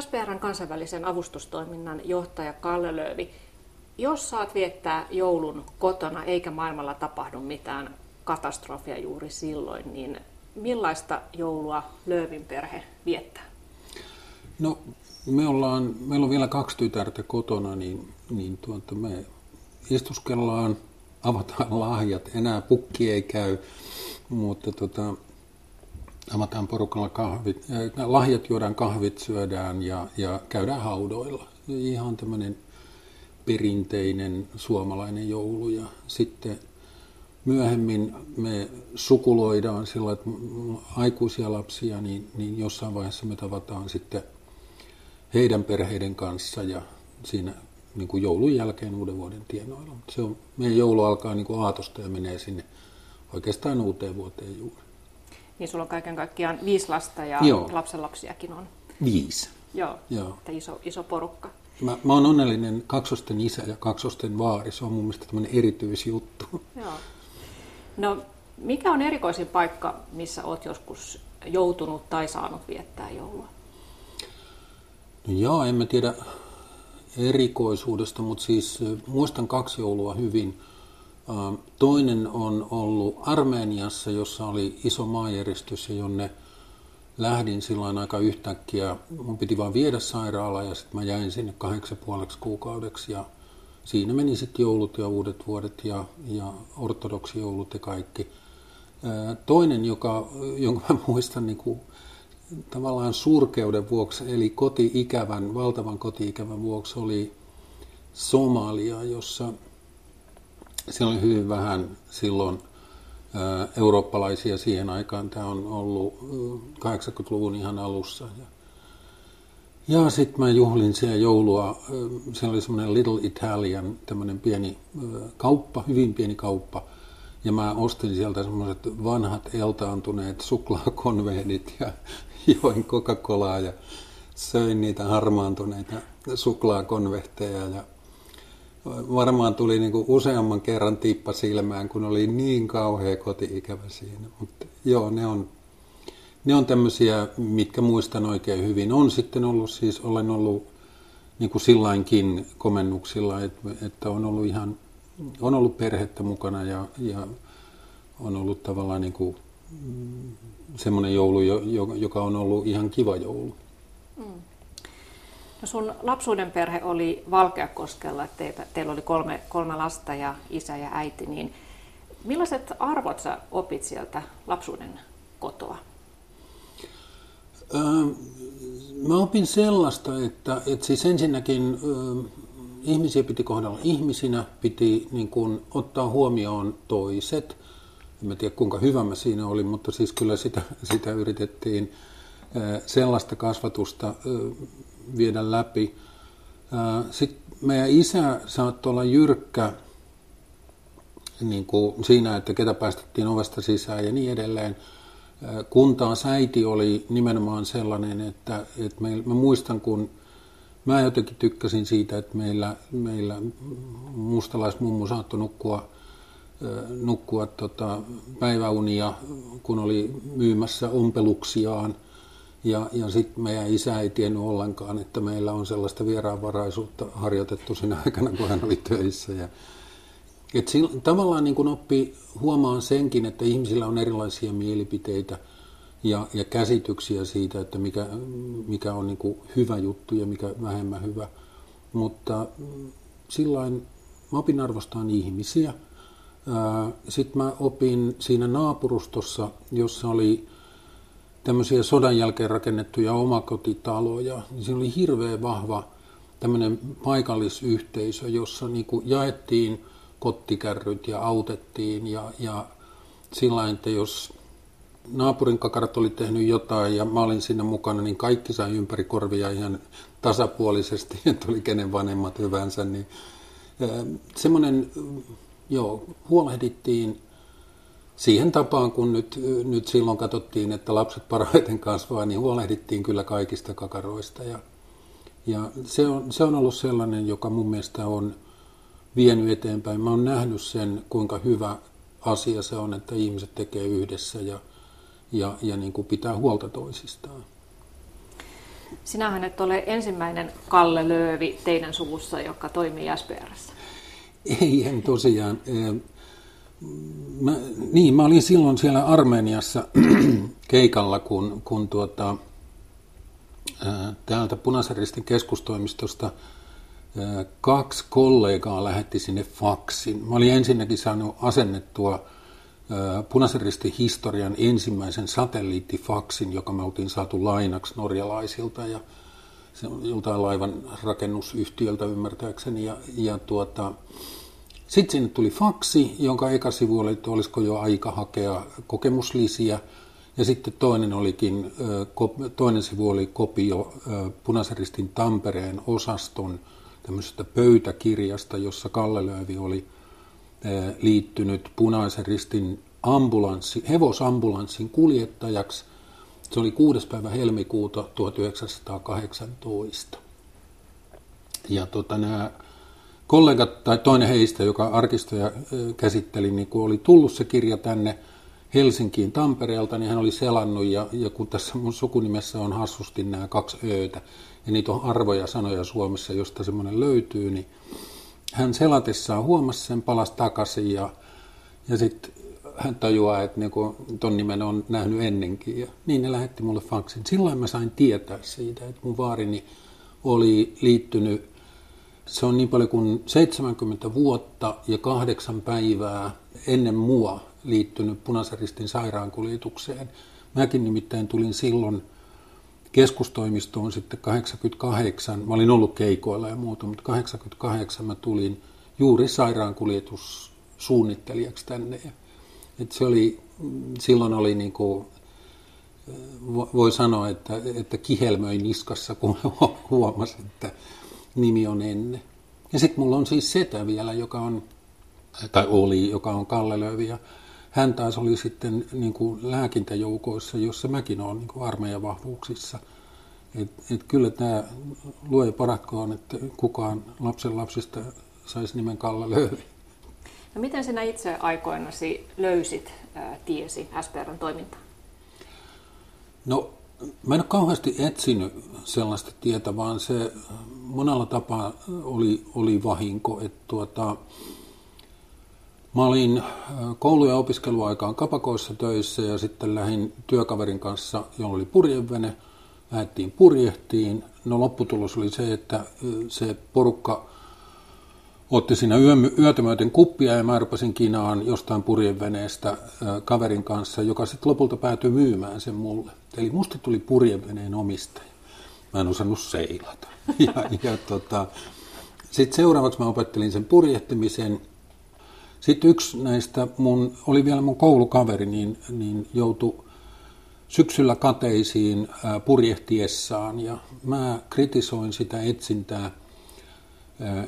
SPRn kansainvälisen avustustoiminnan johtaja Kalle Löövi, jos saat viettää joulun kotona eikä maailmalla tapahdu mitään katastrofia juuri silloin, niin millaista joulua Löövin perhe viettää? No, me ollaan, meillä on vielä kaksi tytärtä kotona, niin, niin tuota, me istuskellaan, avataan lahjat, enää pukki ei käy, mutta tota, avataan porukalla kahvit, äh, lahjat juodaan, kahvit syödään ja, ja käydään haudoilla. Ihan tämmöinen perinteinen suomalainen joulu ja sitten myöhemmin me sukuloidaan sillä, että aikuisia lapsia, niin, niin jossain vaiheessa me tavataan sitten heidän perheiden kanssa ja siinä niin kuin joulun jälkeen uuden vuoden tienoilla. Se on, meidän joulu alkaa niin kuin aatosta ja menee sinne oikeastaan uuteen vuoteen juuri. Niin sulla on kaiken kaikkiaan viisi lasta ja Joo. lapsenlapsiakin on. Viisi. Joo, Joo. Että iso, iso porukka. Mä, mä oon onnellinen kaksosten isä ja kaksosten vaari. Se on mun mielestä tämmöinen erityisjuttu. Joo. No, mikä on erikoisin paikka, missä oot joskus joutunut tai saanut viettää joulua? No joo, en mä tiedä erikoisuudesta, mutta siis muistan kaksi joulua hyvin. Toinen on ollut Armeniassa, jossa oli iso maanjäristys ja jonne lähdin silloin aika yhtäkkiä. Mun piti vain viedä sairaala ja sitten mä jäin sinne kahdeksi puoleksi kuukaudeksi ja siinä meni sitten joulut ja uudet vuodet ja, ja ortodoksijoulut ja kaikki. Toinen, joka, jonka mä muistan niin kuin tavallaan surkeuden vuoksi, eli koti-ikävän, valtavan koti-ikävän vuoksi oli Somalia, jossa siellä oli hyvin vähän silloin eurooppalaisia siihen aikaan. Tämä on ollut 80-luvun ihan alussa. Ja, ja sitten mä juhlin siellä joulua. Siellä oli semmoinen Little Italian, tämmöinen pieni kauppa, hyvin pieni kauppa. Ja mä ostin sieltä semmoiset vanhat eltaantuneet suklaakonvehdit ja join Coca-Colaa ja söin niitä harmaantuneita suklaakonvehteja ja varmaan tuli niin kuin useamman kerran tippa silmään, kun oli niin kauhea koti-ikävä siinä. Mutta joo, ne on, ne on tämmöisiä, mitkä muistan oikein hyvin. On sitten ollut siis, olen ollut niin kuin sillainkin komennuksilla, että, on ollut ihan, on ollut perhettä mukana ja, ja on ollut tavallaan niin kuin semmoinen joulu, joka on ollut ihan kiva joulu. No sun lapsuuden perhe oli Valkeakoskella, että teillä oli kolme, kolme lasta ja isä ja äiti, niin millaiset arvot sä opit sieltä lapsuuden kotoa? Öö, mä opin sellaista, että, että siis ensinnäkin öö, ihmisiä piti kohdella ihmisinä, piti niin kuin, ottaa huomioon toiset – en tiedä kuinka hyvä mä siinä olin, mutta siis kyllä sitä, sitä yritettiin sellaista kasvatusta viedä läpi. Sitten meidän isä saattoi olla jyrkkä niin kuin siinä, että ketä päästettiin ovesta sisään ja niin edelleen. Kun taas äiti oli nimenomaan sellainen, että, että me, mä muistan, kun mä jotenkin tykkäsin siitä, että meillä, meillä mustalaismummu saattoi nukkua nukkua tota, päiväunia, kun oli myymässä ompeluksiaan. Ja, ja sitten meidän isä ei tiennyt ollenkaan, että meillä on sellaista vieraanvaraisuutta harjoitettu siinä aikana, kun hän oli töissä. Ja, et sillä, tavallaan niin kun oppi huomaan senkin, että ihmisillä on erilaisia mielipiteitä ja, ja käsityksiä siitä, että mikä, mikä on niin hyvä juttu ja mikä vähemmän hyvä. Mutta silloin mä opin arvostaan ihmisiä – sitten mä opin siinä naapurustossa, jossa oli tämmöisiä sodan jälkeen rakennettuja omakotitaloja, niin siinä oli hirveän vahva tämmöinen paikallisyhteisö, jossa niin kuin jaettiin kottikärryt ja autettiin ja, ja sillä että jos naapurin kakarat oli tehnyt jotain ja mä olin siinä mukana, niin kaikki sai ympäri korvia ihan tasapuolisesti, että oli kenen vanhemmat hyvänsä, niin semmoinen Joo, huolehdittiin siihen tapaan, kun nyt, nyt silloin katsottiin, että lapset parhaiten kasvaa, niin huolehdittiin kyllä kaikista kakaroista. Ja, ja se, on, se on ollut sellainen, joka mun mielestä on vienyt eteenpäin. Mä oon nähnyt sen, kuinka hyvä asia se on, että ihmiset tekee yhdessä ja, ja, ja niin kuin pitää huolta toisistaan. Sinähän et ole ensimmäinen Kalle Löövi teidän suvussa, joka toimii SPRssä. Ei, en tosiaan. Mä, niin, mä olin silloin siellä Armeniassa keikalla, kun, kun tuota, täältä Punaisen Ristin keskustoimistosta kaksi kollegaa lähetti sinne faksin. Mä olin ensinnäkin saanut asennettua Punaisen Ristin historian ensimmäisen satelliittifaksin, joka me oltiin saatu lainaksi norjalaisilta ja se on joltain laivan rakennusyhtiöltä ymmärtääkseni. Ja, ja tuota, sitten sinne tuli faksi, jonka eka sivu oli, että olisiko jo aika hakea kokemuslisiä. Ja sitten toinen, olikin, toinen sivu oli kopio Punaisen Ristin Tampereen osaston tämmöisestä pöytäkirjasta, jossa Kalle Löövi oli liittynyt Punaisen Ristin ambulanssi, hevosambulanssin kuljettajaksi. Se oli 6. päivä helmikuuta 1918. Ja tota, nämä kollegat, tai toinen heistä, joka arkistoja käsitteli, niin kun oli tullut se kirja tänne Helsinkiin Tampereelta, niin hän oli selannut, ja, ja kun tässä mun sukunimessä on hassusti nämä kaksi öötä, ja niitä on arvoja sanoja Suomessa, josta semmoinen löytyy, niin hän selatessaan huomasi sen, palasi takaisin, ja, ja sitten hän tajuaa, että niinku, ton nimen on nähnyt ennenkin. Ja niin ne lähetti mulle faksin. Silloin mä sain tietää siitä, että mun vaarini oli liittynyt, se on niin paljon kuin 70 vuotta ja kahdeksan päivää ennen mua liittynyt Punaisen sairaankuljetukseen. Mäkin nimittäin tulin silloin keskustoimistoon sitten 88. Mä olin ollut keikoilla ja muuta, mutta 88 mä tulin juuri sairaankuljetussuunnittelijaksi tänne. Et se oli, silloin oli niin kuin, voi sanoa, että, että kihelmöi niskassa, kun huomasi, että nimi on ennen. Ja sitten mulla on siis setä vielä, joka on, tai oli, joka on Kalle Lövi, ja hän taas oli sitten niin kuin lääkintäjoukoissa, jossa mäkin olen niin kuin armeijan vahvuuksissa. Et, et kyllä tämä luoja paratkoon, että kukaan lapsen lapsista saisi nimen Kalle Löövi. No miten sinä itse aikoinasi löysit ää, tiesi SPRn toimintaan? No mä en ole kauheasti etsinyt sellaista tietä, vaan se monella tapaa oli, oli vahinko. Että tuota, mä olin koulu- ja opiskeluaikaan kapakoissa töissä ja sitten lähdin työkaverin kanssa, jolla oli purjevene. Lähdettiin purjehtiin. No lopputulos oli se, että se porukka otti siinä yötä myöten kuppia ja mä rupesin kinaan jostain purjeveneestä kaverin kanssa, joka sitten lopulta päätyi myymään sen mulle. Eli musta tuli purjeveneen omistaja. Mä en osannut seilata. Ja, ja tota, sitten seuraavaksi mä opettelin sen purjehtimisen. Sitten yksi näistä mun, oli vielä mun koulukaveri, niin, niin joutui syksyllä kateisiin purjehtiessaan ja mä kritisoin sitä etsintää –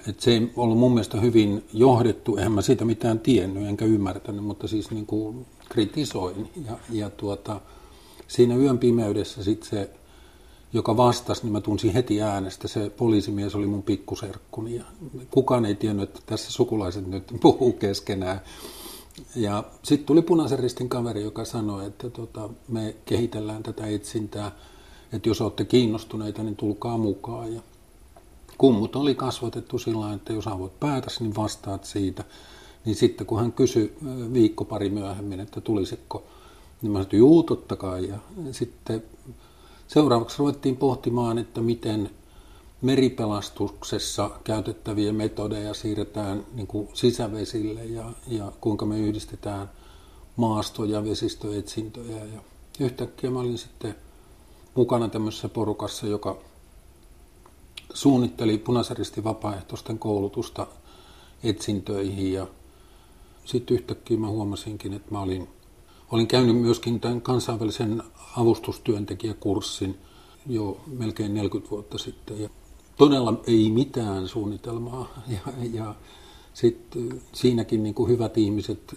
et se ei ollut mun mielestä hyvin johdettu, eihän mä siitä mitään tiennyt enkä ymmärtänyt, mutta siis niin kuin kritisoin. Ja, ja tuota, siinä yön pimeydessä sitten se, joka vastasi, niin mä tunsin heti äänestä, se poliisimies oli mun pikkuserkkuni. Ja kukaan ei tiennyt, että tässä sukulaiset nyt puhuu keskenään. Ja sitten tuli punaisen ristin kaveri, joka sanoi, että tota, me kehitellään tätä etsintää, että jos olette kiinnostuneita, niin tulkaa mukaan. Ja kummut oli kasvatettu sillä että jos avot päätäsi, niin vastaat siitä. Niin sitten kun hän kysyi viikko pari myöhemmin, että tulisiko, niin mä sanoin, juu, totta kai. Ja sitten seuraavaksi ruvettiin pohtimaan, että miten meripelastuksessa käytettäviä metodeja siirretään niin kuin sisävesille ja, ja kuinka me yhdistetään maasto- ja vesistöetsintöjä. Ja yhtäkkiä mä olin sitten mukana tämmöisessä porukassa, joka suunnitteli punaisaristi vapaaehtoisten koulutusta etsintöihin ja sitten yhtäkkiä mä huomasinkin, että mä olin, olin käynyt myöskin tämän kansainvälisen avustustyöntekijäkurssin jo melkein 40 vuotta sitten ja todella ei mitään suunnitelmaa ja, ja sitten siinäkin niin kuin hyvät ihmiset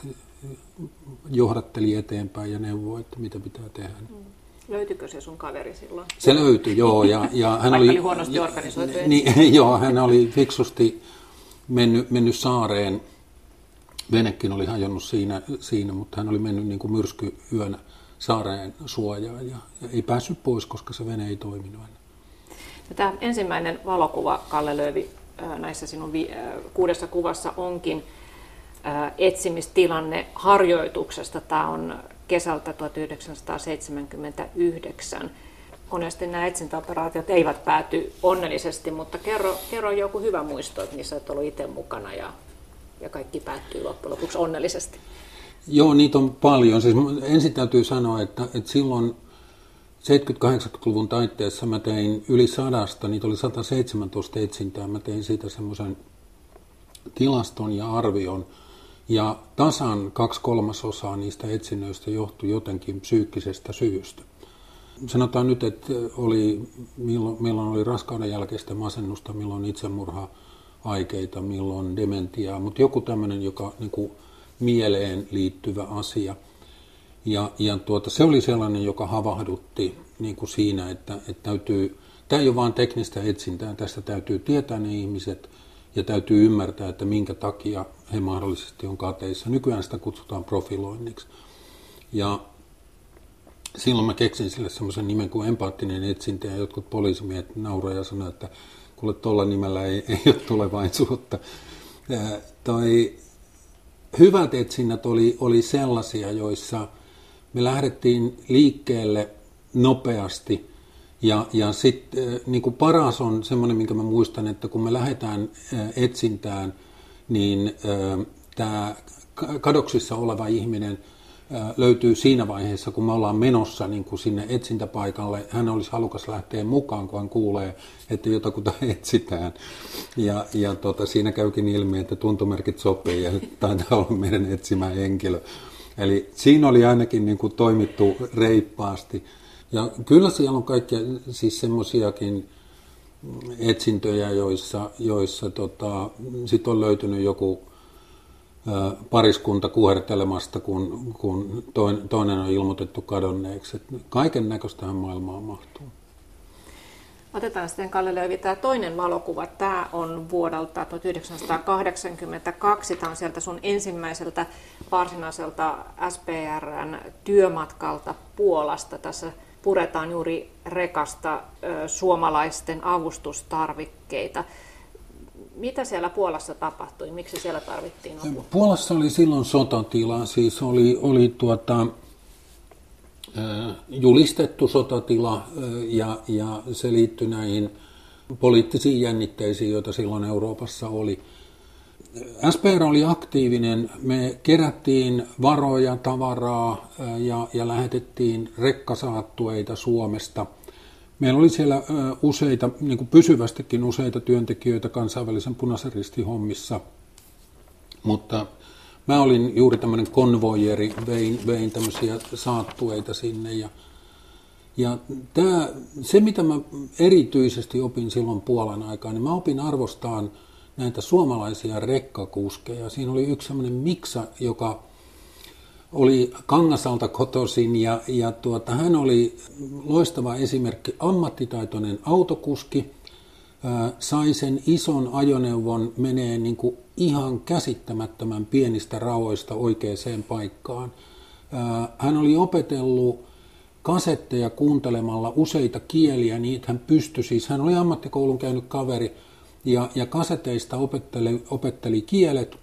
johdatteli eteenpäin ja neuvoi, että mitä pitää tehdä. Mm. Löytyykö se sun kaveri silloin? Se löytyi, joo. Ja, ja hän oli, oli huonosti organisoitu. Niin, joo, hän oli fiksusti mennyt, mennyt saareen. Venekin oli hajonnut siinä, siinä mutta hän oli mennyt niin kuin myrskyyönä saareen suojaan ja, ja ei päässyt pois, koska se vene ei toiminut enää. Ja tämä ensimmäinen valokuva, Kalle Löövi, näissä sinun vi- kuudessa kuvassa onkin etsimistilanne harjoituksesta. Tämä on kesältä 1979. Monesti nämä etsintäoperaatiot eivät pääty onnellisesti, mutta kerro, kerro joku hyvä muisto, että niissä olet ollut itse mukana ja, ja kaikki päättyy loppujen lopuksi onnellisesti. Joo, niitä on paljon. Siis ensin täytyy sanoa, että, että silloin 70-80-luvun taitteessa mä tein yli sadasta, niitä oli 117 etsintää. Mä tein siitä semmoisen tilaston ja arvion. Ja tasan kaksi kolmasosaa niistä etsinnöistä johtui jotenkin psyykkisestä syystä. Sanotaan nyt, että oli, milloin, milloin oli raskauden jälkeistä masennusta, milloin itsemurha aikeita, milloin dementiaa, mutta joku tämmöinen, joka niin kuin, mieleen liittyvä asia. Ja, ja tuota, se oli sellainen, joka havahdutti niin kuin siinä, että, että täytyy, tämä ei ole vain teknistä etsintää, tästä täytyy tietää ne ihmiset ja täytyy ymmärtää, että minkä takia he mahdollisesti on kateissa. Nykyään sitä kutsutaan profiloinniksi. Ja silloin mä keksin sille semmoisen nimen kuin empaattinen etsintä ja jotkut poliisimiehet nauroivat ja sanoivat, että kuule tuolla nimellä ei, ei ole tulevaisuutta. toi, hyvät etsinnät oli, oli sellaisia, joissa me lähdettiin liikkeelle nopeasti ja, ja sitten niin kuin paras on semmoinen, minkä mä muistan, että kun me lähdetään etsintään, niin tämä kadoksissa oleva ihminen löytyy siinä vaiheessa, kun me ollaan menossa niin kuin sinne etsintäpaikalle. Hän olisi halukas lähteä mukaan, kun hän kuulee, että jotakuta etsitään. Ja, ja tota, siinä käykin ilmi, että tuntomerkit sopii ja taitaa olla meidän etsimä henkilö. Eli siinä oli ainakin niin kuin toimittu reippaasti. Ja kyllä siellä on kaikkia siis semmoisiakin etsintöjä, joissa, joissa tota, sit on löytynyt joku pariskunta kuhertelemasta, kun, kun toinen on ilmoitettu kadonneeksi. Kaiken näköistähän maailmaan mahtuu. Otetaan sitten Kalle Löyvi tämä toinen valokuva. Tämä on vuodelta 1982. Tämä on sieltä sun ensimmäiseltä varsinaiselta SPRn työmatkalta Puolasta. Tässä puretaan juuri rekasta suomalaisten avustustarvikkeita. Mitä siellä Puolassa tapahtui? Miksi siellä tarvittiin apua? Puolassa oli silloin sotatila, siis oli, oli tuota, julistettu sotatila ja, ja se liittyi näihin poliittisiin jännitteisiin, joita silloin Euroopassa oli. SPR oli aktiivinen. Me kerättiin varoja, tavaraa ja, ja lähetettiin rekkasaattueita Suomesta. Meillä oli siellä useita, niin kuin pysyvästikin useita työntekijöitä kansainvälisen punaisen ristin hommissa, mutta mä olin juuri tämmöinen konvoijeri, vein, vein tämmöisiä saattueita sinne ja ja tämä, se, mitä mä erityisesti opin silloin Puolan aikaan, niin mä opin arvostaan näitä suomalaisia rekkakuskeja. Siinä oli yksi sellainen miksa, joka oli Kangasalta kotoisin ja, ja tuota, hän oli loistava esimerkki, ammattitaitoinen autokuski, sai sen ison ajoneuvon menee niin kuin ihan käsittämättömän pienistä raoista oikeaan paikkaan. Hän oli opetellut kasetteja kuuntelemalla useita kieliä, niin hän pystyi siis, hän oli ammattikoulun käynyt kaveri, ja, ja kaseteista opetteli, opetteli kielet.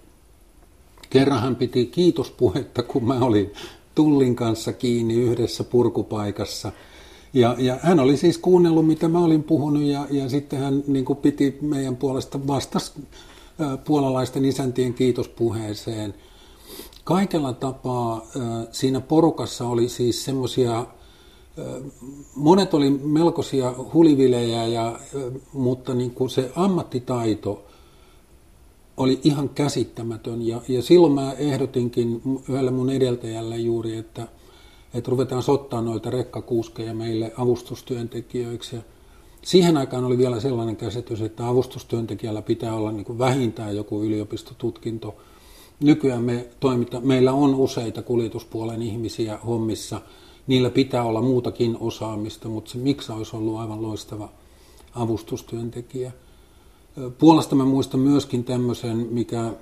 Kerran hän piti kiitospuhetta, kun mä olin Tullin kanssa kiinni yhdessä purkupaikassa. Ja, ja hän oli siis kuunnellut, mitä mä olin puhunut, ja, ja sitten hän niin kuin piti meidän puolesta vastas puolalaisten isäntien kiitospuheeseen. Kaikella tapaa siinä porukassa oli siis semmoisia monet oli melkoisia hulivilejä, ja, mutta niin kuin se ammattitaito oli ihan käsittämätön. Ja, ja silloin mä ehdotinkin yhdelle mun edeltäjälle juuri, että, että ruvetaan sottaa noita rekkakuuskeja meille avustustyöntekijöiksi. Ja siihen aikaan oli vielä sellainen käsitys, että avustustyöntekijällä pitää olla niin kuin vähintään joku yliopistotutkinto. Nykyään me toimita, meillä on useita kuljetuspuolen ihmisiä hommissa – niillä pitää olla muutakin osaamista, mutta se Miksa olisi ollut aivan loistava avustustyöntekijä. Puolesta mä muistan myöskin tämmöisen, mikä,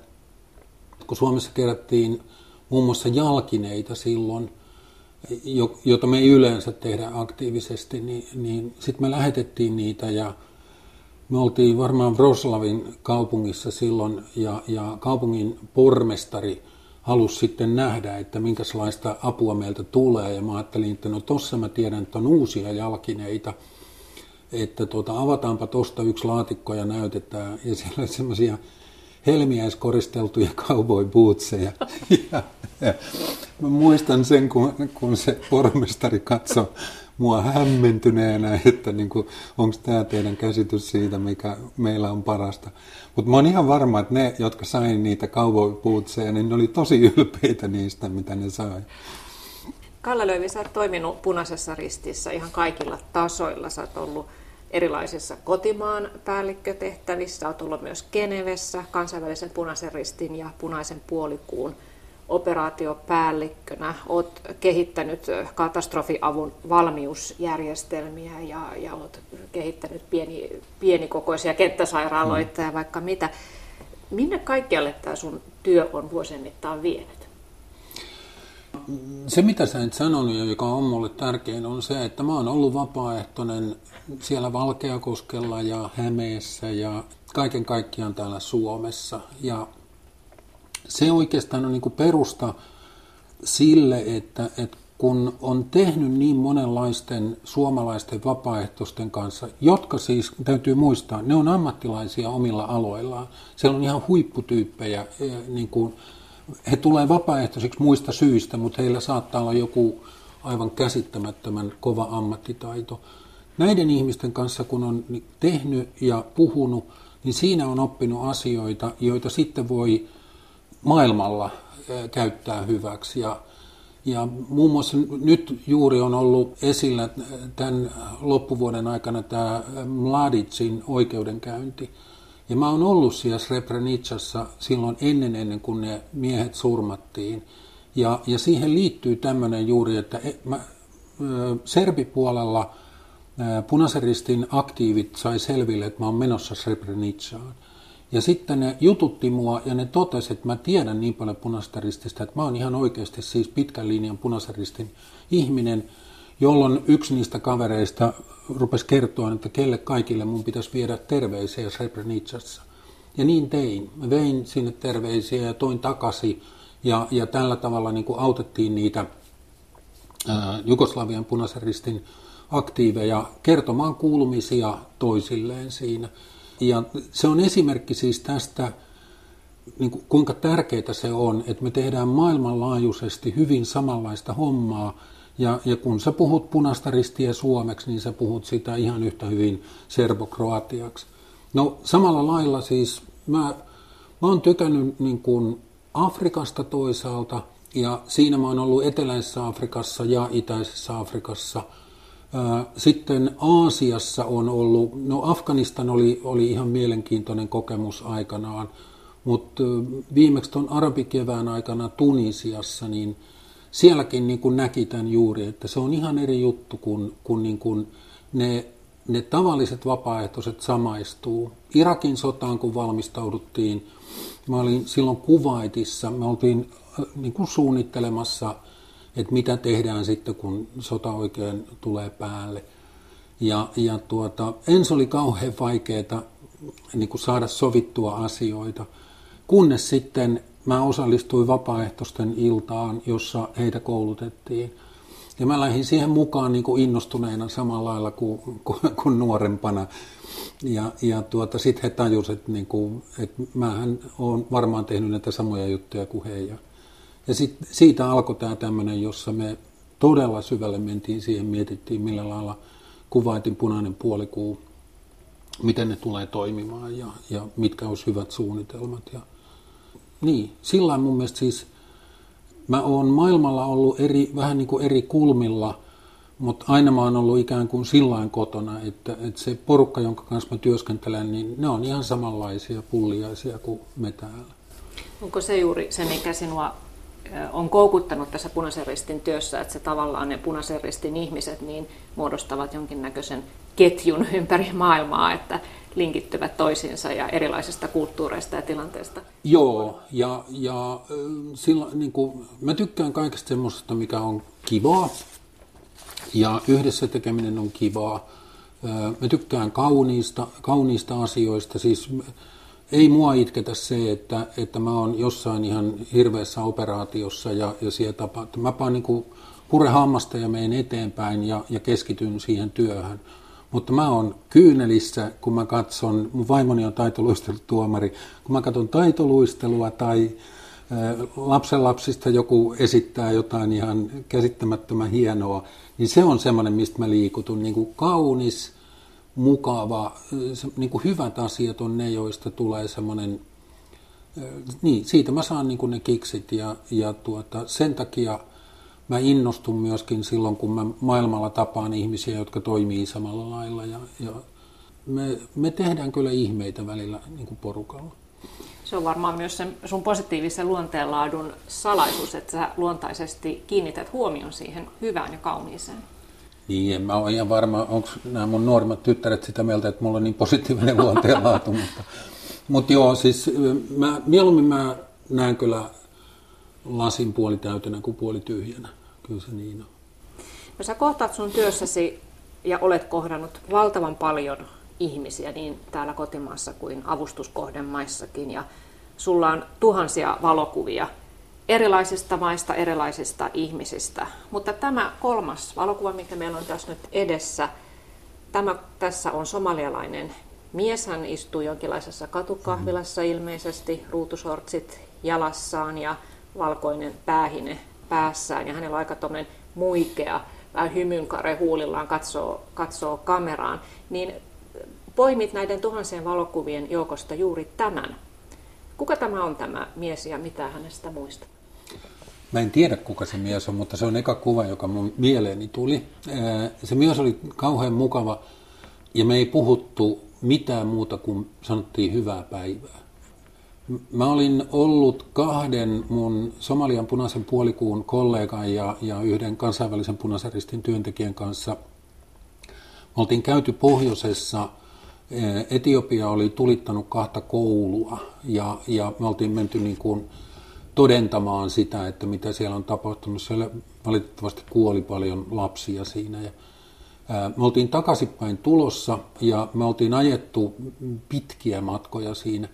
kun Suomessa kerättiin muun muassa jalkineita silloin, jota me ei yleensä tehdä aktiivisesti, niin, niin sitten me lähetettiin niitä ja me oltiin varmaan Vroslavin kaupungissa silloin ja, ja kaupungin pormestari halusi sitten nähdä, että minkälaista apua meiltä tulee. Ja mä ajattelin, että no tossa mä tiedän, että on uusia jalkineita, että tuota, avataanpa tosta yksi laatikko ja näytetään. Ja siellä oli semmoisia helmiäiskoristeltuja cowboy bootseja. Ja, ja, mä muistan sen, kun, kun se pormestari katsoi mua hämmentyneenä, että niin onko tämä teidän käsitys siitä, mikä meillä on parasta. Mutta mä oon ihan varma, että ne, jotka sai niitä cowboy bootseja, niin ne oli tosi ylpeitä niistä, mitä ne sai. Kalle Löyvi, sä oot toiminut punaisessa ristissä ihan kaikilla tasoilla. Sä oot ollut erilaisissa kotimaan päällikkötehtävissä, olet ollut myös Genevessä kansainvälisen punaisen ristin ja punaisen puolikuun operaatiopäällikkönä. Olet kehittänyt katastrofiavun valmiusjärjestelmiä ja, ja olet kehittänyt pieni, pienikokoisia kenttäsairaaloita mm. ja vaikka mitä. Minne kaikkialle tämä sun työ on vuosien mittaan vienyt? Se, mitä sä et sanonut ja joka on mulle tärkein, on se, että mä oon ollut vapaaehtoinen siellä Valkeakoskella ja Hämeessä ja kaiken kaikkiaan täällä Suomessa. Ja se oikeastaan on niin kuin perusta sille, että, että kun on tehnyt niin monenlaisten suomalaisten vapaaehtoisten kanssa, jotka siis, täytyy muistaa, ne on ammattilaisia omilla aloillaan. Siellä on ihan huipputyyppejä, e, niin kuin, he tulee vapaaehtoisiksi muista syistä, mutta heillä saattaa olla joku aivan käsittämättömän kova ammattitaito. Näiden ihmisten kanssa, kun on tehnyt ja puhunut, niin siinä on oppinut asioita, joita sitten voi maailmalla käyttää hyväksi. Ja, ja muun muassa nyt juuri on ollut esillä tämän loppuvuoden aikana tämä Mladicin oikeudenkäynti. Ja mä oon ollut siellä Srebrenicassa silloin ennen, ennen kuin ne miehet surmattiin. Ja, ja siihen liittyy tämmöinen juuri, että e, mä, serbipuolella punaisen aktiivit sai selville, että mä oon menossa Srebrenicaan. Ja sitten ne jututti mua ja ne totesi, että mä tiedän niin paljon punaista rististä, että mä oon ihan oikeasti siis pitkän linjan punaisen ristin ihminen, jolloin yksi niistä kavereista rupesi kertoa, että kelle kaikille mun pitäisi viedä terveisiä Srebrenicassa. Ja niin tein. Mä vein sinne terveisiä ja toin takaisin ja, ja tällä tavalla niin kuin autettiin niitä ää, Jugoslavian punaisen ristin aktiiveja kertomaan kuulumisia toisilleen siinä. Ja se on esimerkki siis tästä, niin kuin, kuinka tärkeää se on, että me tehdään maailmanlaajuisesti hyvin samanlaista hommaa. Ja, ja kun sä puhut punaista ristiä suomeksi, niin sä puhut sitä ihan yhtä hyvin serbokroatiaksi. No samalla lailla siis mä, mä oon tykännyt niin kuin Afrikasta toisaalta, ja siinä mä oon ollut Eteläisessä Afrikassa ja Itäisessä Afrikassa – sitten Aasiassa on ollut, no Afganistan oli, oli ihan mielenkiintoinen kokemus aikanaan, mutta viimeksi tuon arabikevään aikana Tunisiassa, niin sielläkin niin kuin näki tämän juuri, että se on ihan eri juttu, kun, kun niin kuin ne, ne tavalliset vapaaehtoiset samaistuu. Irakin sotaan, kun valmistauduttiin, mä olin silloin Kuwaitissa, me oltiin niin kuin suunnittelemassa – että mitä tehdään sitten, kun sota oikein tulee päälle. Ja, ja tuota, ensin oli kauhean vaikeaa niin kuin saada sovittua asioita, kunnes sitten mä osallistuin vapaaehtoisten iltaan, jossa heitä koulutettiin. Ja mä lähdin siihen mukaan niin kuin innostuneena samalla lailla kuin, kuin, kuin nuorempana. Ja, ja tuota, sitten he tajusivat, niin kuin, että mähän olen varmaan tehnyt näitä samoja juttuja kuin he. Ja, ja sit, siitä alkoi tämä tämmöinen, jossa me todella syvälle mentiin siihen, mietittiin millä lailla kuvaitin punainen puolikuu, miten ne tulee toimimaan ja, ja mitkä olisi hyvät suunnitelmat. Ja, niin, sillä mun mielestä siis mä oon maailmalla ollut eri, vähän niin kuin eri kulmilla, mutta aina mä oon ollut ikään kuin sillain kotona, että, että se porukka, jonka kanssa mä työskentelen, niin ne on ihan samanlaisia pulliaisia kuin me täällä. Onko se juuri se, mikä sinua on koukuttanut tässä punaisen ristin työssä, että se tavallaan ne punaisen ristin ihmiset niin muodostavat jonkinnäköisen ketjun ympäri maailmaa, että linkittyvät toisiinsa ja erilaisista kulttuureista ja tilanteista. Joo, ja, ja sillä, niin kuin, mä tykkään kaikesta semmoisesta, mikä on kivaa, ja yhdessä tekeminen on kivaa. Mä tykkään kauniista, kauniista asioista. Siis ei mua itketä se, että, että mä oon jossain ihan hirveässä operaatiossa ja, ja siellä tapahtuu. Mä paan niin pure hammasta ja menen eteenpäin ja, ja keskityn siihen työhön. Mutta mä oon kyynelissä, kun mä katson, mun vaimoni on taitoluistelutuomari, kun mä katson taitoluistelua tai lapsenlapsista joku esittää jotain ihan käsittämättömän hienoa, niin se on semmoinen, mistä mä liikutun. Niin kuin kaunis, mukava, se, niin kuin hyvät asiat on ne, joista tulee semmoinen, niin siitä mä saan niin kuin ne kiksit ja, ja tuota, sen takia mä innostun myöskin silloin, kun mä maailmalla tapaan ihmisiä, jotka toimii samalla lailla ja, ja me, me tehdään kyllä ihmeitä välillä niin kuin porukalla. Se on varmaan myös sen sun positiivisen luonteenlaadun salaisuus, että sä luontaisesti kiinnität huomion siihen hyvään ja kauniiseen. Niin, en mä ole ihan varma, onko nämä mun nuorimmat tyttäret sitä mieltä, että mulla on niin positiivinen luonteenlaatu, mutta, mutta joo, siis mä, mieluummin mä näen kyllä lasin puoli täytenä kuin puoli tyhjänä. Kyllä se niin on. No sä kohtaat sun työssäsi ja olet kohdannut valtavan paljon ihmisiä niin täällä kotimaassa kuin avustuskohdemaissakin ja sulla on tuhansia valokuvia erilaisista maista, erilaisista ihmisistä. Mutta tämä kolmas valokuva, mikä meillä on tässä nyt edessä, tämä, tässä on somalialainen mies. Hän istuu jonkinlaisessa katukahvilassa ilmeisesti, ruutusortsit jalassaan ja valkoinen päähine päässään. Ja hänellä on aika muikea, vähän hymynkare huulillaan, katsoo, katsoo kameraan. Niin poimit näiden tuhansien valokuvien joukosta juuri tämän. Kuka tämä on tämä mies ja mitä hänestä muista? Mä en tiedä, kuka se mies on, mutta se on eka kuva, joka mun mieleeni tuli. Se mies oli kauhean mukava ja me ei puhuttu mitään muuta kuin sanottiin hyvää päivää. Mä olin ollut kahden mun Somalian punaisen puolikuun kollegan ja, ja yhden kansainvälisen punaisen työntekijän kanssa. Me oltiin käyty pohjoisessa. Etiopia oli tulittanut kahta koulua ja, ja me oltiin menty niin kuin todentamaan sitä, että mitä siellä on tapahtunut. Siellä valitettavasti kuoli paljon lapsia siinä. Ja, me oltiin takaisinpäin tulossa ja me oltiin ajettu pitkiä matkoja siinä.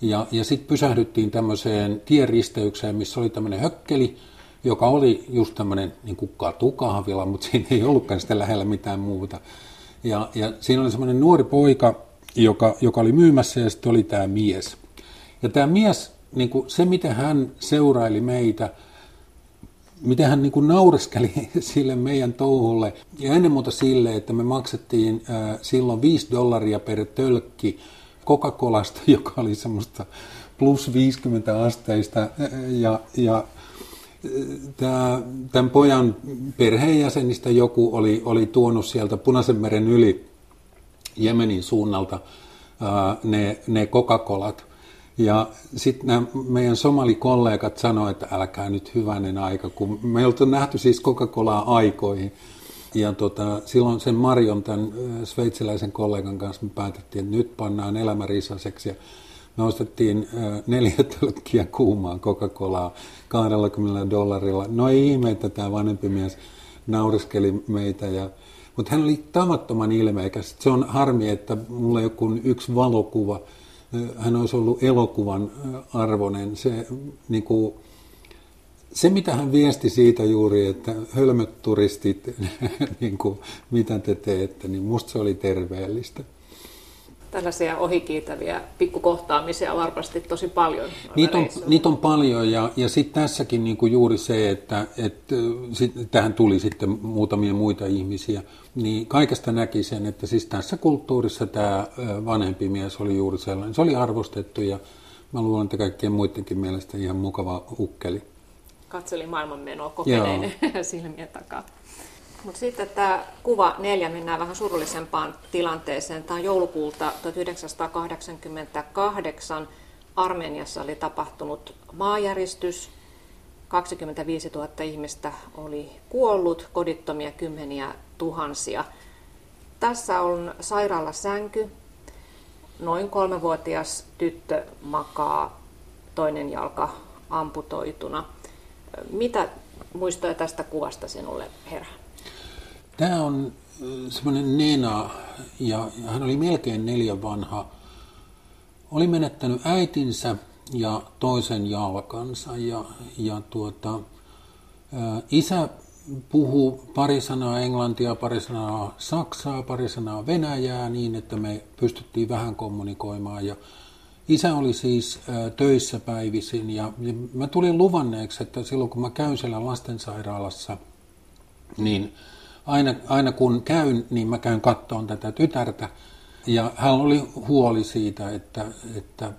Ja, ja sitten pysähdyttiin tämmöiseen tienristeykseen, missä oli tämmöinen hökkeli, joka oli just tämmöinen niin katukahvila, mutta siinä ei ollutkaan sitä lähellä mitään muuta. Ja, ja siinä oli semmoinen nuori poika, joka, joka oli myymässä ja sitten oli tämä mies. Ja tämä mies niin kuin se, miten hän seuraili meitä, miten hän niin kuin naureskeli sille meidän touhulle. Ja ennen muuta sille, että me maksettiin äh, silloin 5 dollaria per tölkki Coca-Colasta, joka oli semmoista plus 50 asteista. Ja, ja tämä, tämän pojan perheenjäsenistä joku oli, oli tuonut sieltä Punaisen meren yli Jemenin suunnalta ne, ne Coca-Colat. Ja sitten nämä meidän somalikollegat sanoivat, että älkää nyt hyvänen aika, kun me oltu nähty siis Coca-Colaa aikoihin. Ja tota, silloin sen Marion, tämän sveitsiläisen kollegan kanssa me päätettiin, että nyt pannaan elämä risaseksi. Me ostettiin neljä tölkkiä kuumaa Coca-Colaa 20 dollarilla. No ei ihme, että tämä vanhempi mies nauriskeli meitä. Ja, mutta hän oli tavattoman ilmeikäs. Se on harmi, että mulla ei ole yksi valokuva – hän olisi ollut elokuvan arvoinen. Se, niin kuin, se, mitä hän viesti siitä juuri, että hölmöt turistit, niin kuin, mitä te teette, niin musta se oli terveellistä. Tällaisia ohikiitäviä pikkukohtaamisia varmasti tosi paljon. Niitä on, niitä on paljon ja, ja sitten tässäkin niin kuin juuri se, että, että sit, tähän tuli sitten muutamia muita ihmisiä, niin kaikesta näki sen, että siis tässä kulttuurissa tämä vanhempi mies oli juuri sellainen. Se oli arvostettu ja mä luulen, että kaikkien muidenkin mielestä ihan mukava ukkeli. Katseli maailmanmenoa kokeneiden silmien takaa. Mutta sitten tämä kuva neljä mennään vähän surullisempaan tilanteeseen. Tämä on joulukuulta 1988. Armeniassa oli tapahtunut maajäristys. 25 000 ihmistä oli kuollut, kodittomia kymmeniä tuhansia. Tässä on sairaalasänky. Noin kolmevuotias tyttö makaa, toinen jalka amputoituna. Mitä muistoja tästä kuvasta sinulle herää? Tämä on semmoinen Nena, ja, hän oli melkein neljän vanha, oli menettänyt äitinsä ja toisen jalkansa. Ja, ja tuota, isä puhuu pari sanaa englantia, pari sanaa saksaa, pari sanaa venäjää niin, että me pystyttiin vähän kommunikoimaan. Ja isä oli siis töissä päivisin ja, ja mä tulin luvanneeksi, että silloin kun mä käyn siellä lastensairaalassa, niin aina, aina kun käyn, niin mä käyn kattoon tätä tytärtä. Ja hän oli huoli siitä, että, että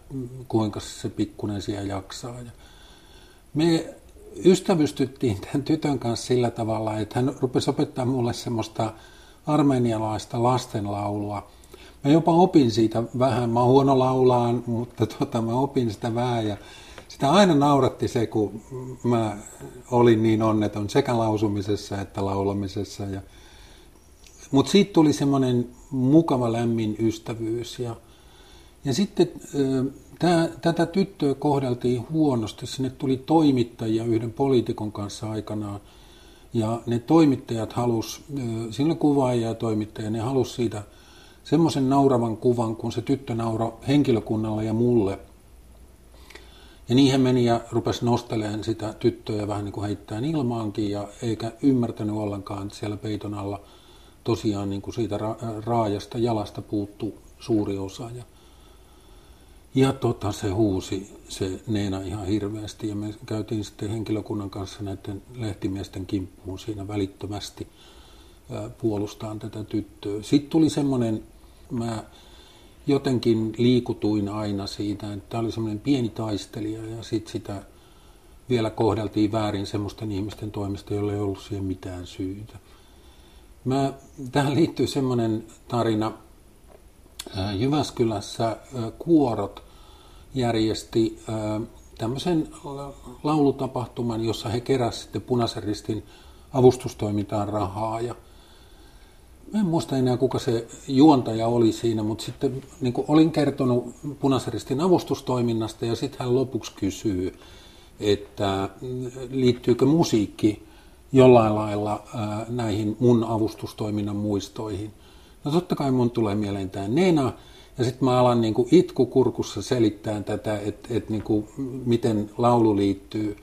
kuinka se pikkunen siellä jaksaa. Ja me ystävystyttiin tämän tytön kanssa sillä tavalla, että hän rupesi opettaa mulle semmoista armenialaista lastenlaulua. Mä jopa opin siitä vähän, mä oon huono laulaan, mutta tota, mä opin sitä vähän ja sitä aina nauratti se, kun mä olin niin onneton sekä lausumisessa että laulamisessa. Ja, mutta siitä tuli semmoinen mukava lämmin ystävyys ja, ja sitten Tää, tätä tyttöä kohdeltiin huonosti. Sinne tuli toimittajia yhden poliitikon kanssa aikanaan. Ja ne toimittajat halus, sillä kuvaaja ja toimittaja, ne halus siitä semmoisen nauravan kuvan, kun se tyttö naura henkilökunnalle ja mulle. Ja hän meni ja rupesi nostelemaan sitä tyttöä vähän niin kuin heittämään ilmaankin ja eikä ymmärtänyt ollenkaan, että siellä peiton alla tosiaan niin kuin siitä raajasta jalasta puuttu suuri osa. Ja ja tota, se huusi se Neena ihan hirveästi ja me käytiin sitten henkilökunnan kanssa näiden lehtimiesten kimppuun siinä välittömästi puolustaan tätä tyttöä. Sitten tuli semmoinen, mä jotenkin liikutuin aina siitä, että tämä oli semmoinen pieni taistelija ja sitten sitä vielä kohdeltiin väärin semmoisten ihmisten toimesta, joilla ei ollut siihen mitään syytä. Mä, tähän liittyy semmoinen tarina, Jyväskylässä kuorot järjesti tämmöisen laulutapahtuman, jossa he keräsivät sitten punaisen ristin avustustoimintaan rahaa. Ja en muista enää, kuka se juontaja oli siinä, mutta sitten niin olin kertonut punaisen ristin avustustoiminnasta ja sitten hän lopuksi kysyy, että liittyykö musiikki jollain lailla näihin mun avustustoiminnan muistoihin. No totta kai mun tulee mieleen tämä Nena, ja sitten mä alan niin kuin itkukurkussa selittää tätä, että et niin miten laulu liittyy.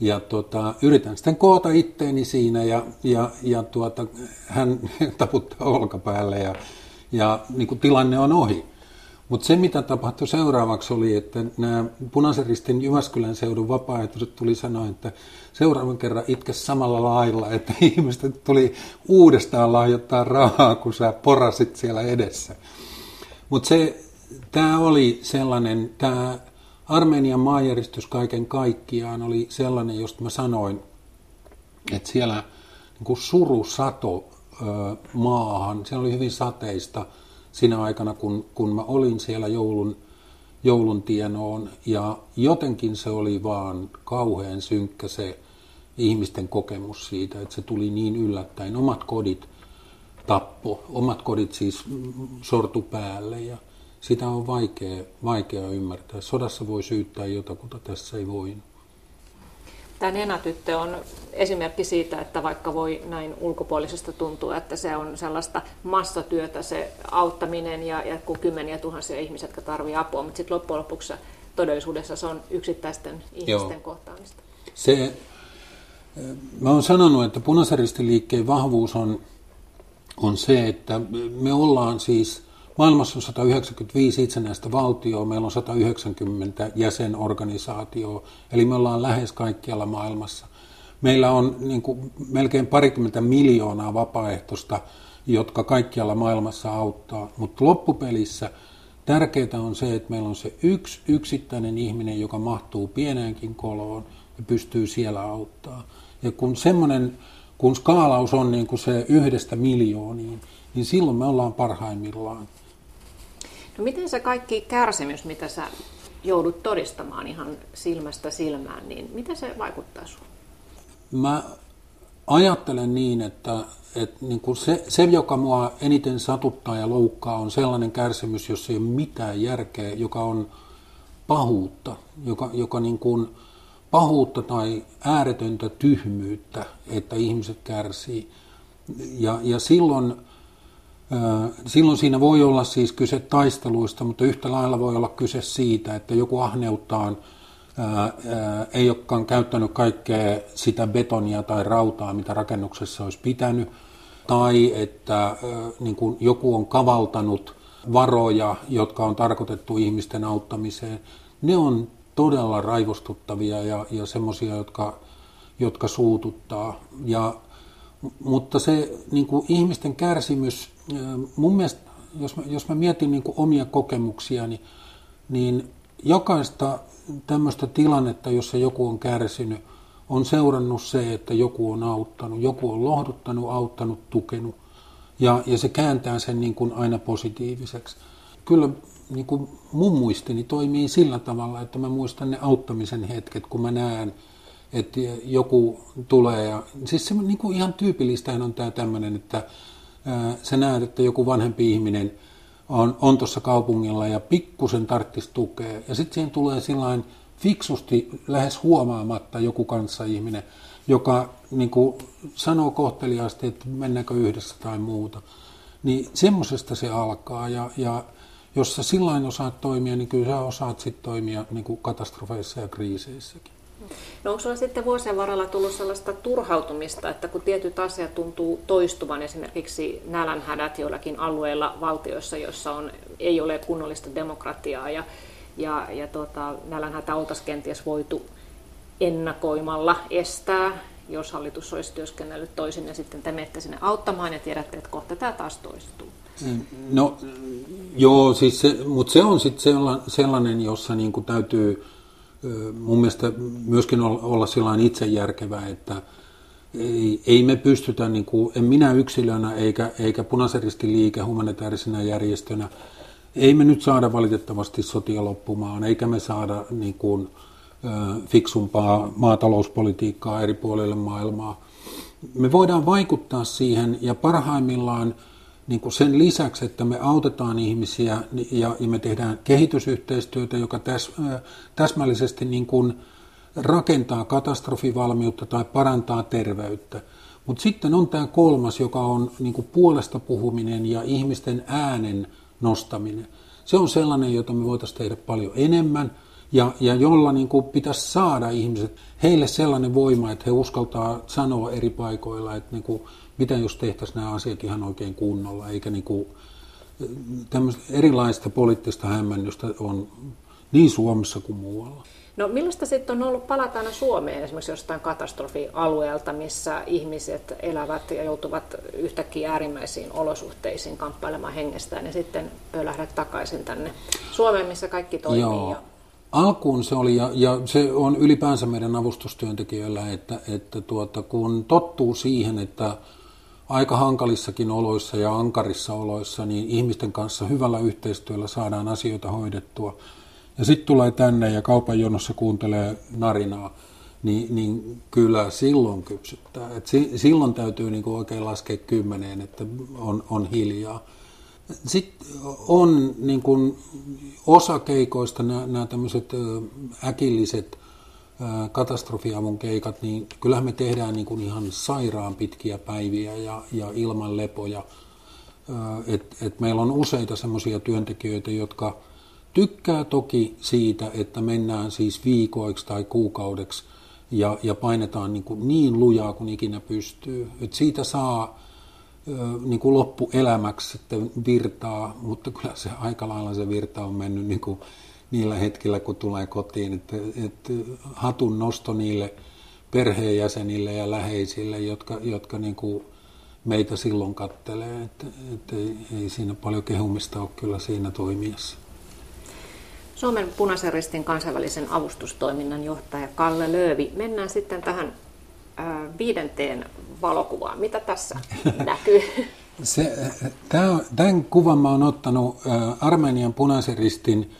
Ja tota, yritän sitten koota itteeni siinä ja, ja, ja tuota, hän taputtaa olkapäälle ja, ja niin kuin tilanne on ohi. Mutta se, mitä tapahtui seuraavaksi, oli, että nämä punaisen ristin Jyväskylän seudun vapaaehtoiset tuli sanoa, että seuraavan kerran itke samalla lailla, että ihmiset tuli uudestaan lahjoittaa rahaa, kun sä porasit siellä edessä. Mutta tämä oli sellainen, tämä Armenian maanjäristys kaiken kaikkiaan oli sellainen, josta mä sanoin, että siellä niin kuin suru sato ö, maahan. Se oli hyvin sateista siinä aikana, kun, kun mä olin siellä joulun, joulun tienoon. Ja jotenkin se oli vaan kauhean synkkä se ihmisten kokemus siitä, että se tuli niin yllättäen. Omat kodit tappo, omat kodit siis sortu päälle ja sitä on vaikea, vaikea ymmärtää. Sodassa voi syyttää jotakuta, tässä ei voi. Tämä Nena-tyttö on esimerkki siitä, että vaikka voi näin ulkopuolisesta tuntua, että se on sellaista massatyötä se auttaminen ja, ja kun kymmeniä tuhansia ihmisiä, jotka tarvitsevat apua, mutta sitten loppujen lopuksi todellisuudessa se on yksittäisten ihmisten Joo. kohtaamista. Se, mä olen sanonut, että punaisen liikkeen vahvuus on on se, että me ollaan siis, maailmassa on 195 itsenäistä valtioa, meillä on 190 jäsenorganisaatioa, eli me ollaan lähes kaikkialla maailmassa. Meillä on niin kuin melkein parikymmentä miljoonaa vapaaehtoista, jotka kaikkialla maailmassa auttaa, mutta loppupelissä tärkeää on se, että meillä on se yksi yksittäinen ihminen, joka mahtuu pieneenkin koloon ja pystyy siellä auttaa. Ja kun semmoinen kun skaalaus on niin kuin se yhdestä miljooniin, niin silloin me ollaan parhaimmillaan. No miten se kaikki kärsimys, mitä sä joudut todistamaan ihan silmästä silmään, niin miten se vaikuttaa sinuun? Mä ajattelen niin, että, että niin kuin se, se, joka mua eniten satuttaa ja loukkaa, on sellainen kärsimys, jossa ei ole mitään järkeä, joka on pahuutta, joka, joka niin kuin, pahuutta tai ääretöntä tyhmyyttä, että ihmiset kärsii. Ja, ja silloin, silloin siinä voi olla siis kyse taisteluista, mutta yhtä lailla voi olla kyse siitä, että joku ahneuttaan ei olekaan käyttänyt kaikkea sitä betonia tai rautaa, mitä rakennuksessa olisi pitänyt, tai että niin kuin joku on kavaltanut varoja, jotka on tarkoitettu ihmisten auttamiseen. Ne on todella raivostuttavia ja, ja semmoisia, jotka, jotka suututtaa. Ja, mutta se niin kuin ihmisten kärsimys, mun mielestä, jos mä, jos mä mietin niin kuin omia kokemuksia, niin, niin jokaista tämmöistä tilannetta, jossa joku on kärsinyt, on seurannut se, että joku on auttanut, joku on lohduttanut, auttanut, tukenut. Ja, ja se kääntää sen niin kuin aina positiiviseksi. Kyllä niin kuin mun muistini toimii sillä tavalla, että mä muistan ne auttamisen hetket, kun mä näen, että joku tulee. Ja, siis se niin kuin ihan tyypillistähän on tämä tämmöinen, että ää, sä näet, että joku vanhempi ihminen on, on tuossa kaupungilla ja pikkusen tarttisi tukea. Ja sitten siihen tulee sillain fiksusti, lähes huomaamatta joku ihminen, joka niin kuin sanoo kohteliaasti, että mennäänkö yhdessä tai muuta. Niin semmoisesta se alkaa ja, ja jos sä sillain osaat toimia, niin kyllä sä osaat sitten toimia niin kuin katastrofeissa ja kriiseissäkin. No onko sulla sitten vuosien varrella tullut sellaista turhautumista, että kun tietyt asiat tuntuu toistuvan, esimerkiksi nälänhädät joillakin alueilla valtioissa, joissa on, ei ole kunnollista demokratiaa ja, ja, ja tota, nälänhätä oltaisiin kenties voitu ennakoimalla estää, jos hallitus olisi työskennellyt toisin ja sitten te menette sinne auttamaan ja tiedätte, että kohta tämä taas toistuu. No joo, siis se, mutta se on sitten sellainen, jossa niin kuin täytyy mun mielestä myöskin olla sellainen itsejärkevä, että ei, ei me pystytä, niin kuin, en minä yksilönä eikä, eikä liike humanitaarisena järjestönä, ei me nyt saada valitettavasti sotia loppumaan, eikä me saada niin kuin, fiksumpaa maatalouspolitiikkaa eri puolille maailmaa. Me voidaan vaikuttaa siihen ja parhaimmillaan – niin kuin sen lisäksi, että me autetaan ihmisiä ja, ja me tehdään kehitysyhteistyötä, joka täs, täsmällisesti niin kuin rakentaa katastrofivalmiutta tai parantaa terveyttä. Mutta sitten on tämä kolmas, joka on niin kuin puolesta puhuminen ja ihmisten äänen nostaminen. Se on sellainen, jota me voitaisiin tehdä paljon enemmän ja, ja jolla niin kuin pitäisi saada ihmiset, heille sellainen voima, että he uskaltaa sanoa eri paikoilla, että niin kuin mitä jos tehtäisiin nämä asiat ihan oikein kunnolla, eikä niin kuin, erilaista poliittista hämmennystä on niin Suomessa kuin muualla. No millaista sitten on ollut palata aina Suomeen esimerkiksi jostain katastrofialueelta, missä ihmiset elävät ja joutuvat yhtäkkiä äärimmäisiin olosuhteisiin kamppailemaan hengestään ja sitten pölähdät takaisin tänne Suomeen, missä kaikki toimii. Joo. Ja... Alkuun se oli, ja, ja se on ylipäänsä meidän avustustyöntekijöillä, että, että tuota, kun tottuu siihen, että aika hankalissakin oloissa ja ankarissa oloissa, niin ihmisten kanssa hyvällä yhteistyöllä saadaan asioita hoidettua. Ja sitten tulee tänne ja kaupan jonossa kuuntelee narinaa, niin, niin kyllä silloin kypsyttää. Et si, silloin täytyy niinku oikein laskea kymmeneen, että on, on hiljaa. Sitten on niin kuin osa keikoista nämä tämmöiset äkilliset katastrofiavun keikat, niin kyllähän me tehdään niin kuin ihan sairaan pitkiä päiviä ja, ja ilman lepoja. Et, et meillä on useita semmoisia työntekijöitä, jotka tykkää toki siitä, että mennään siis viikoiksi tai kuukaudeksi ja, ja painetaan niin, kuin niin lujaa kuin ikinä pystyy. Et siitä saa niin kuin loppuelämäksi sitten virtaa, mutta kyllä se aika lailla se virta on mennyt niin kuin niillä hetkillä, kun tulee kotiin. Että, että hatun nosto niille perheenjäsenille ja läheisille, jotka, jotka niin kuin meitä silloin kattelee. Että, että ei, ei siinä paljon kehumista ole kyllä siinä toimijassa. Suomen punaisen ristin kansainvälisen avustustoiminnan johtaja Kalle Löövi. Mennään sitten tähän viidenteen valokuvaan. Mitä tässä näkyy? Se, tämän kuvan oon ottanut Armenian punaisen ristin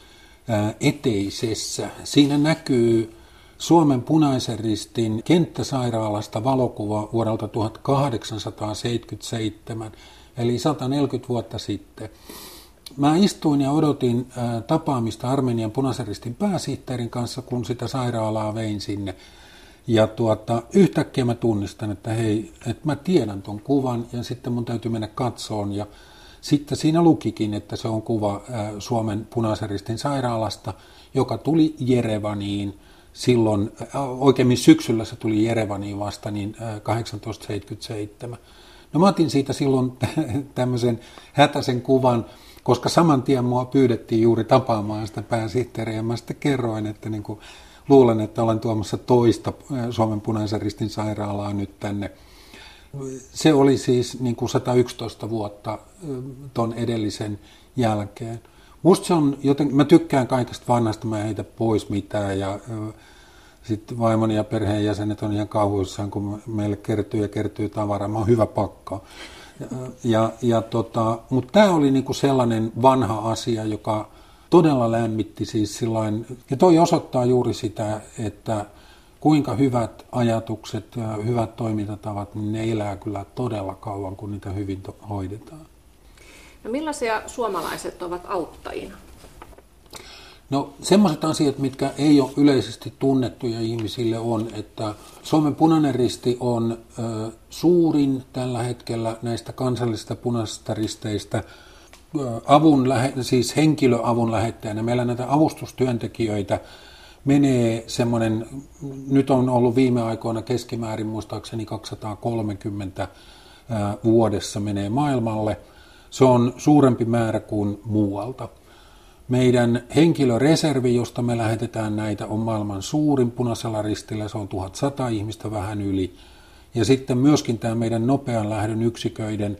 eteisessä. Siinä näkyy Suomen punaisen ristin kenttäsairaalasta valokuva vuodelta 1877, eli 140 vuotta sitten. Mä istuin ja odotin tapaamista Armenian punaisen ristin pääsihteerin kanssa, kun sitä sairaalaa vein sinne. Ja tuota, yhtäkkiä mä tunnistan, että hei, että mä tiedän ton kuvan ja sitten mun täytyy mennä katsoon. Ja sitten siinä lukikin, että se on kuva Suomen punaisen sairaalasta, joka tuli Jerevaniin silloin, oikeimmin syksyllä se tuli Jerevaniin vasta, niin 1877. No mä otin siitä silloin tämmöisen hätäisen kuvan, koska saman tien mua pyydettiin juuri tapaamaan sitä pääsihteeriä, ja mä sitten kerroin, että niin kuin, luulen, että olen tuomassa toista Suomen punaisen ristin sairaalaa nyt tänne. Se oli siis niin kuin 111 vuotta ton edellisen jälkeen. Musta se on joten, mä tykkään kaikesta vanhasta, mä en heitä pois mitään ja sitten vaimoni ja perheenjäsenet on ihan kauhuissaan, kun meille kertyy ja kertyy tavaraa. Mä oon hyvä pakka. Ja, ja, ja tota, mutta tämä oli niinku sellainen vanha asia, joka todella lämmitti siis sillain, ja toi osoittaa juuri sitä, että kuinka hyvät ajatukset ja hyvät toimintatavat, niin ne elää kyllä todella kauan, kun niitä hyvin hoidetaan. No millaisia suomalaiset ovat auttajina? No semmoiset asiat, mitkä ei ole yleisesti tunnettuja ihmisille on, että Suomen punainen risti on ö, suurin tällä hetkellä näistä kansallisista punaisista risteistä avun, siis henkilöavun lähettäjänä. Meillä näitä avustustyöntekijöitä menee semmoinen, nyt on ollut viime aikoina keskimäärin muistaakseni 230 vuodessa menee maailmalle. Se on suurempi määrä kuin muualta. Meidän henkilöreservi, josta me lähetetään näitä, on maailman suurin punaisella ristillä, se on 1100 ihmistä vähän yli. Ja sitten myöskin tämä meidän nopean lähdön yksiköiden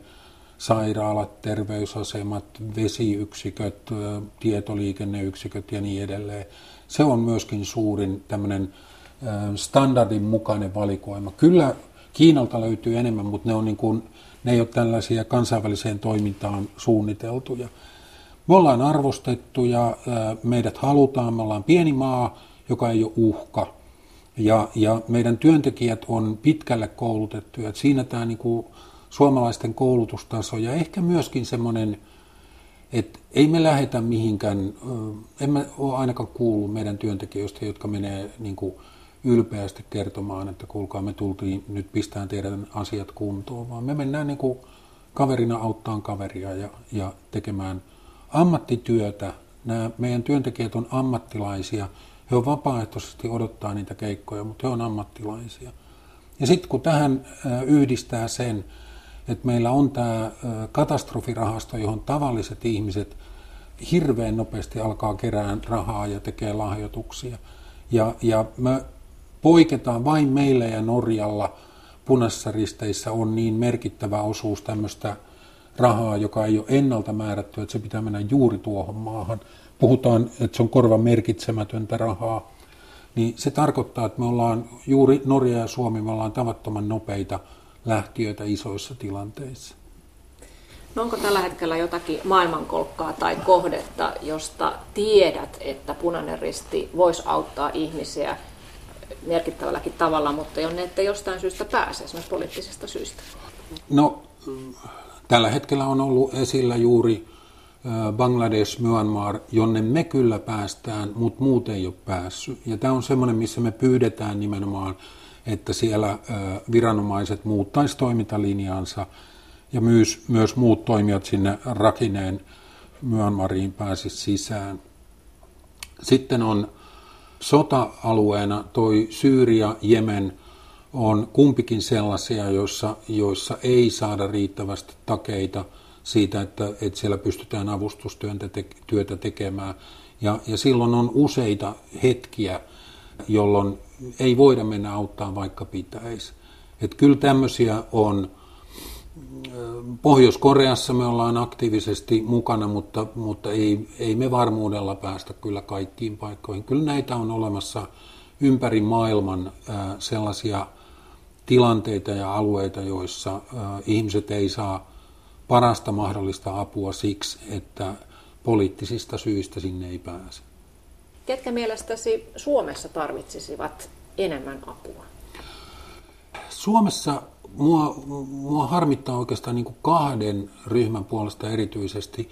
sairaalat, terveysasemat, vesiyksiköt, tietoliikenneyksiköt ja niin edelleen. Se on myöskin suurin tämmöinen standardin mukainen valikoima. Kyllä Kiinalta löytyy enemmän, mutta ne, on niin kuin, ne ei ole tällaisia kansainväliseen toimintaan suunniteltuja. Me ollaan arvostettu ja meidät halutaan, me ollaan pieni maa, joka ei ole uhka. Ja, ja meidän työntekijät on pitkälle koulutettuja. Siinä tämä niin kuin suomalaisten koulutustaso ja ehkä myöskin semmoinen, että ei me lähetä mihinkään, en mä ole ainakaan kuullut meidän työntekijöistä, jotka menee niin kuin ylpeästi kertomaan, että kuulkaa me tultiin, nyt pistään teidän asiat kuntoon, vaan me mennään niin kuin kaverina auttaan kaveria ja, ja tekemään – ammattityötä. Nämä meidän työntekijät on ammattilaisia. He on vapaaehtoisesti odottaa niitä keikkoja, mutta he on ammattilaisia. Ja sitten kun tähän yhdistää sen, että meillä on tämä katastrofirahasto, johon tavalliset ihmiset hirveän nopeasti alkaa kerään rahaa ja tekee lahjoituksia. Ja, ja me poiketaan vain meillä ja Norjalla punaisissa risteissä on niin merkittävä osuus tämmöistä rahaa, joka ei ole ennalta määrätty, että se pitää mennä juuri tuohon maahan. Puhutaan, että se on korvan merkitsemätöntä rahaa. Niin se tarkoittaa, että me ollaan juuri Norja ja Suomi, me ollaan tavattoman nopeita lähtiöitä isoissa tilanteissa. No onko tällä hetkellä jotakin maailmankolkkaa tai kohdetta, josta tiedät, että punainen risti voisi auttaa ihmisiä merkittävälläkin tavalla, mutta jonne ette jostain syystä pääse, esimerkiksi poliittisista syistä? No Tällä hetkellä on ollut esillä juuri Bangladesh, Myanmar, jonne me kyllä päästään, mutta muut ei ole päässyt. Ja tämä on semmoinen, missä me pyydetään nimenomaan, että siellä viranomaiset muuttaisi toimintalinjaansa ja myös, myös muut toimijat sinne Rakineen Myanmariin pääsisi sisään. Sitten on sota-alueena toi Syyria, Jemen – on kumpikin sellaisia, joissa, joissa ei saada riittävästi takeita siitä, että, että siellä pystytään avustustyötä tekemään. Ja, ja silloin on useita hetkiä, jolloin ei voida mennä auttaa vaikka pitäisi. Että kyllä tämmöisiä on. Pohjois-Koreassa me ollaan aktiivisesti mukana, mutta, mutta ei, ei me varmuudella päästä kyllä kaikkiin paikkoihin. Kyllä näitä on olemassa ympäri maailman sellaisia tilanteita ja alueita, joissa ihmiset ei saa parasta mahdollista apua siksi, että poliittisista syistä sinne ei pääse. Ketkä mielestäsi Suomessa tarvitsisivat enemmän apua? Suomessa mua, mua harmittaa oikeastaan niin kuin kahden ryhmän puolesta erityisesti.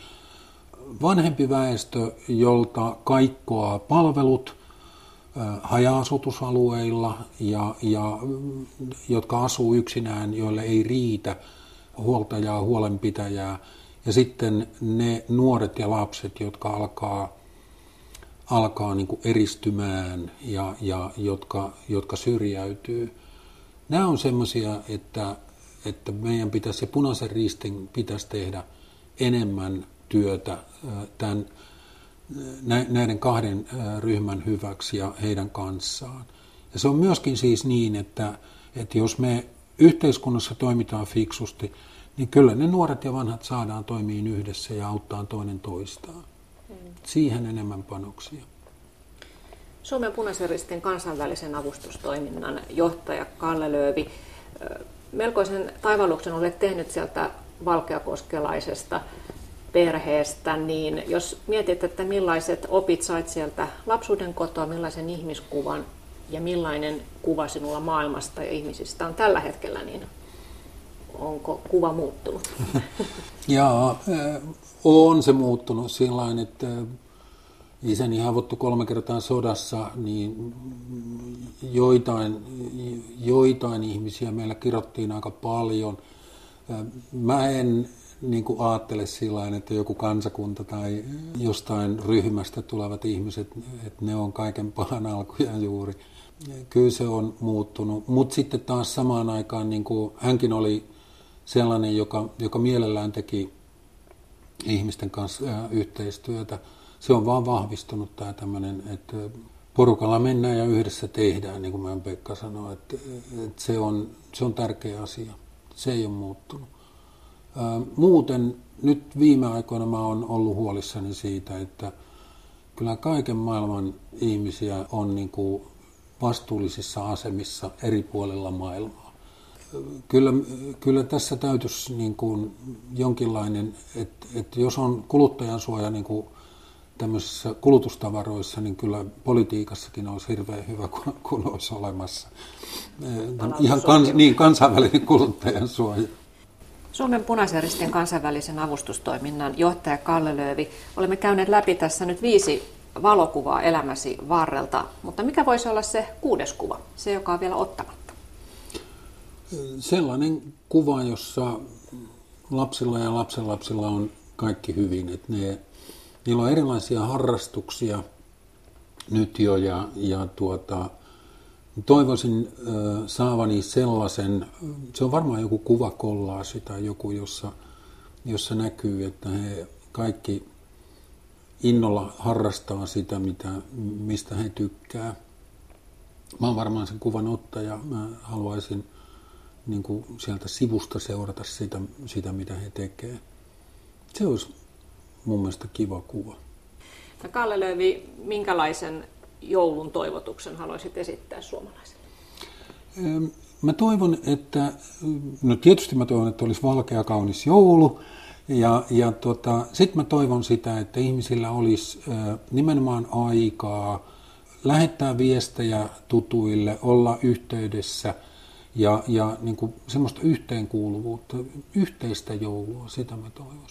Vanhempi väestö, jolta kaikkoaa palvelut – haja-asutusalueilla ja, ja jotka asuu yksinään, joille ei riitä huoltajaa, huolenpitäjää. Ja sitten ne nuoret ja lapset, jotka alkaa, alkaa niin kuin eristymään ja, ja jotka, jotka syrjäytyy. Nämä on semmoisia, että, että meidän pitäisi, se punaisen ristin pitäisi tehdä enemmän työtä tämän näiden kahden ryhmän hyväksi ja heidän kanssaan. Ja se on myöskin siis niin, että, että jos me yhteiskunnassa toimitaan fiksusti, niin kyllä ne nuoret ja vanhat saadaan toimiin yhdessä ja auttaa toinen toistaan. Siihen enemmän panoksia. Suomen punaisen ristin kansainvälisen avustustoiminnan johtaja Kalle Löövi. Melkoisen taivalluksen olet tehnyt sieltä valkeakoskelaisesta perheestä, niin jos mietit, että millaiset opit sait sieltä lapsuuden kotoa, millaisen ihmiskuvan ja millainen kuva sinulla maailmasta ja ihmisistä on tällä hetkellä, niin onko kuva muuttunut? Joo, on se muuttunut sillä että isäni haavoittui kolme kertaa sodassa, niin joitain, joitain ihmisiä meillä kirottiin aika paljon. Mä en niin kuin ajattele sillä että joku kansakunta tai jostain ryhmästä tulevat ihmiset, että ne on kaiken pahan alkuja juuri. Kyllä se on muuttunut, mutta sitten taas samaan aikaan niin kuin hänkin oli sellainen, joka, joka mielellään teki ihmisten kanssa yhteistyötä. Se on vaan vahvistunut tämä tämmöinen, että porukalla mennään ja yhdessä tehdään, niin kuin mä Pekka sanoi, että, että se, on, se on tärkeä asia. Se ei ole muuttunut. Muuten nyt viime aikoina mä oon ollut huolissani siitä, että kyllä kaiken maailman ihmisiä on niin kuin vastuullisissa asemissa eri puolilla maailmaa. Kyllä, kyllä tässä täytyisi niin kuin jonkinlainen, että, että jos on kuluttajan suoja niin kuin tämmöisissä kulutustavaroissa, niin kyllä politiikassakin olisi hirveän hyvä, kun, kun olisi olemassa ihan kans, niin, kansainvälinen kuluttajan suoja. Suomen punaisen ristin kansainvälisen avustustoiminnan johtaja Kalle Löövi. Olemme käyneet läpi tässä nyt viisi valokuvaa elämäsi varrelta, mutta mikä voisi olla se kuudes kuva, se joka on vielä ottamatta? Sellainen kuva, jossa lapsilla ja lapsenlapsilla on kaikki hyvin, että ne, niillä on erilaisia harrastuksia nyt jo ja, ja tuota, Toivoisin saavani sellaisen, se on varmaan joku kuvakollaasi tai joku, jossa, jossa näkyy, että he kaikki innolla harrastaa sitä, mitä, mistä he tykkää. Mä oon varmaan sen kuvan ottaja. Mä haluaisin niin kuin sieltä sivusta seurata sitä, sitä, mitä he tekee. Se olisi mun mielestä kiva kuva. Kalle Löövi, minkälaisen joulun toivotuksen haluaisit esittää suomalaisille? Mä toivon, että, no tietysti mä toivon, että olisi valkea kaunis joulu, ja, ja tota, sitten mä toivon sitä, että ihmisillä olisi nimenomaan aikaa lähettää viestejä tutuille, olla yhteydessä ja, ja niin kuin semmoista yhteenkuuluvuutta, yhteistä joulua, sitä mä toivoisin.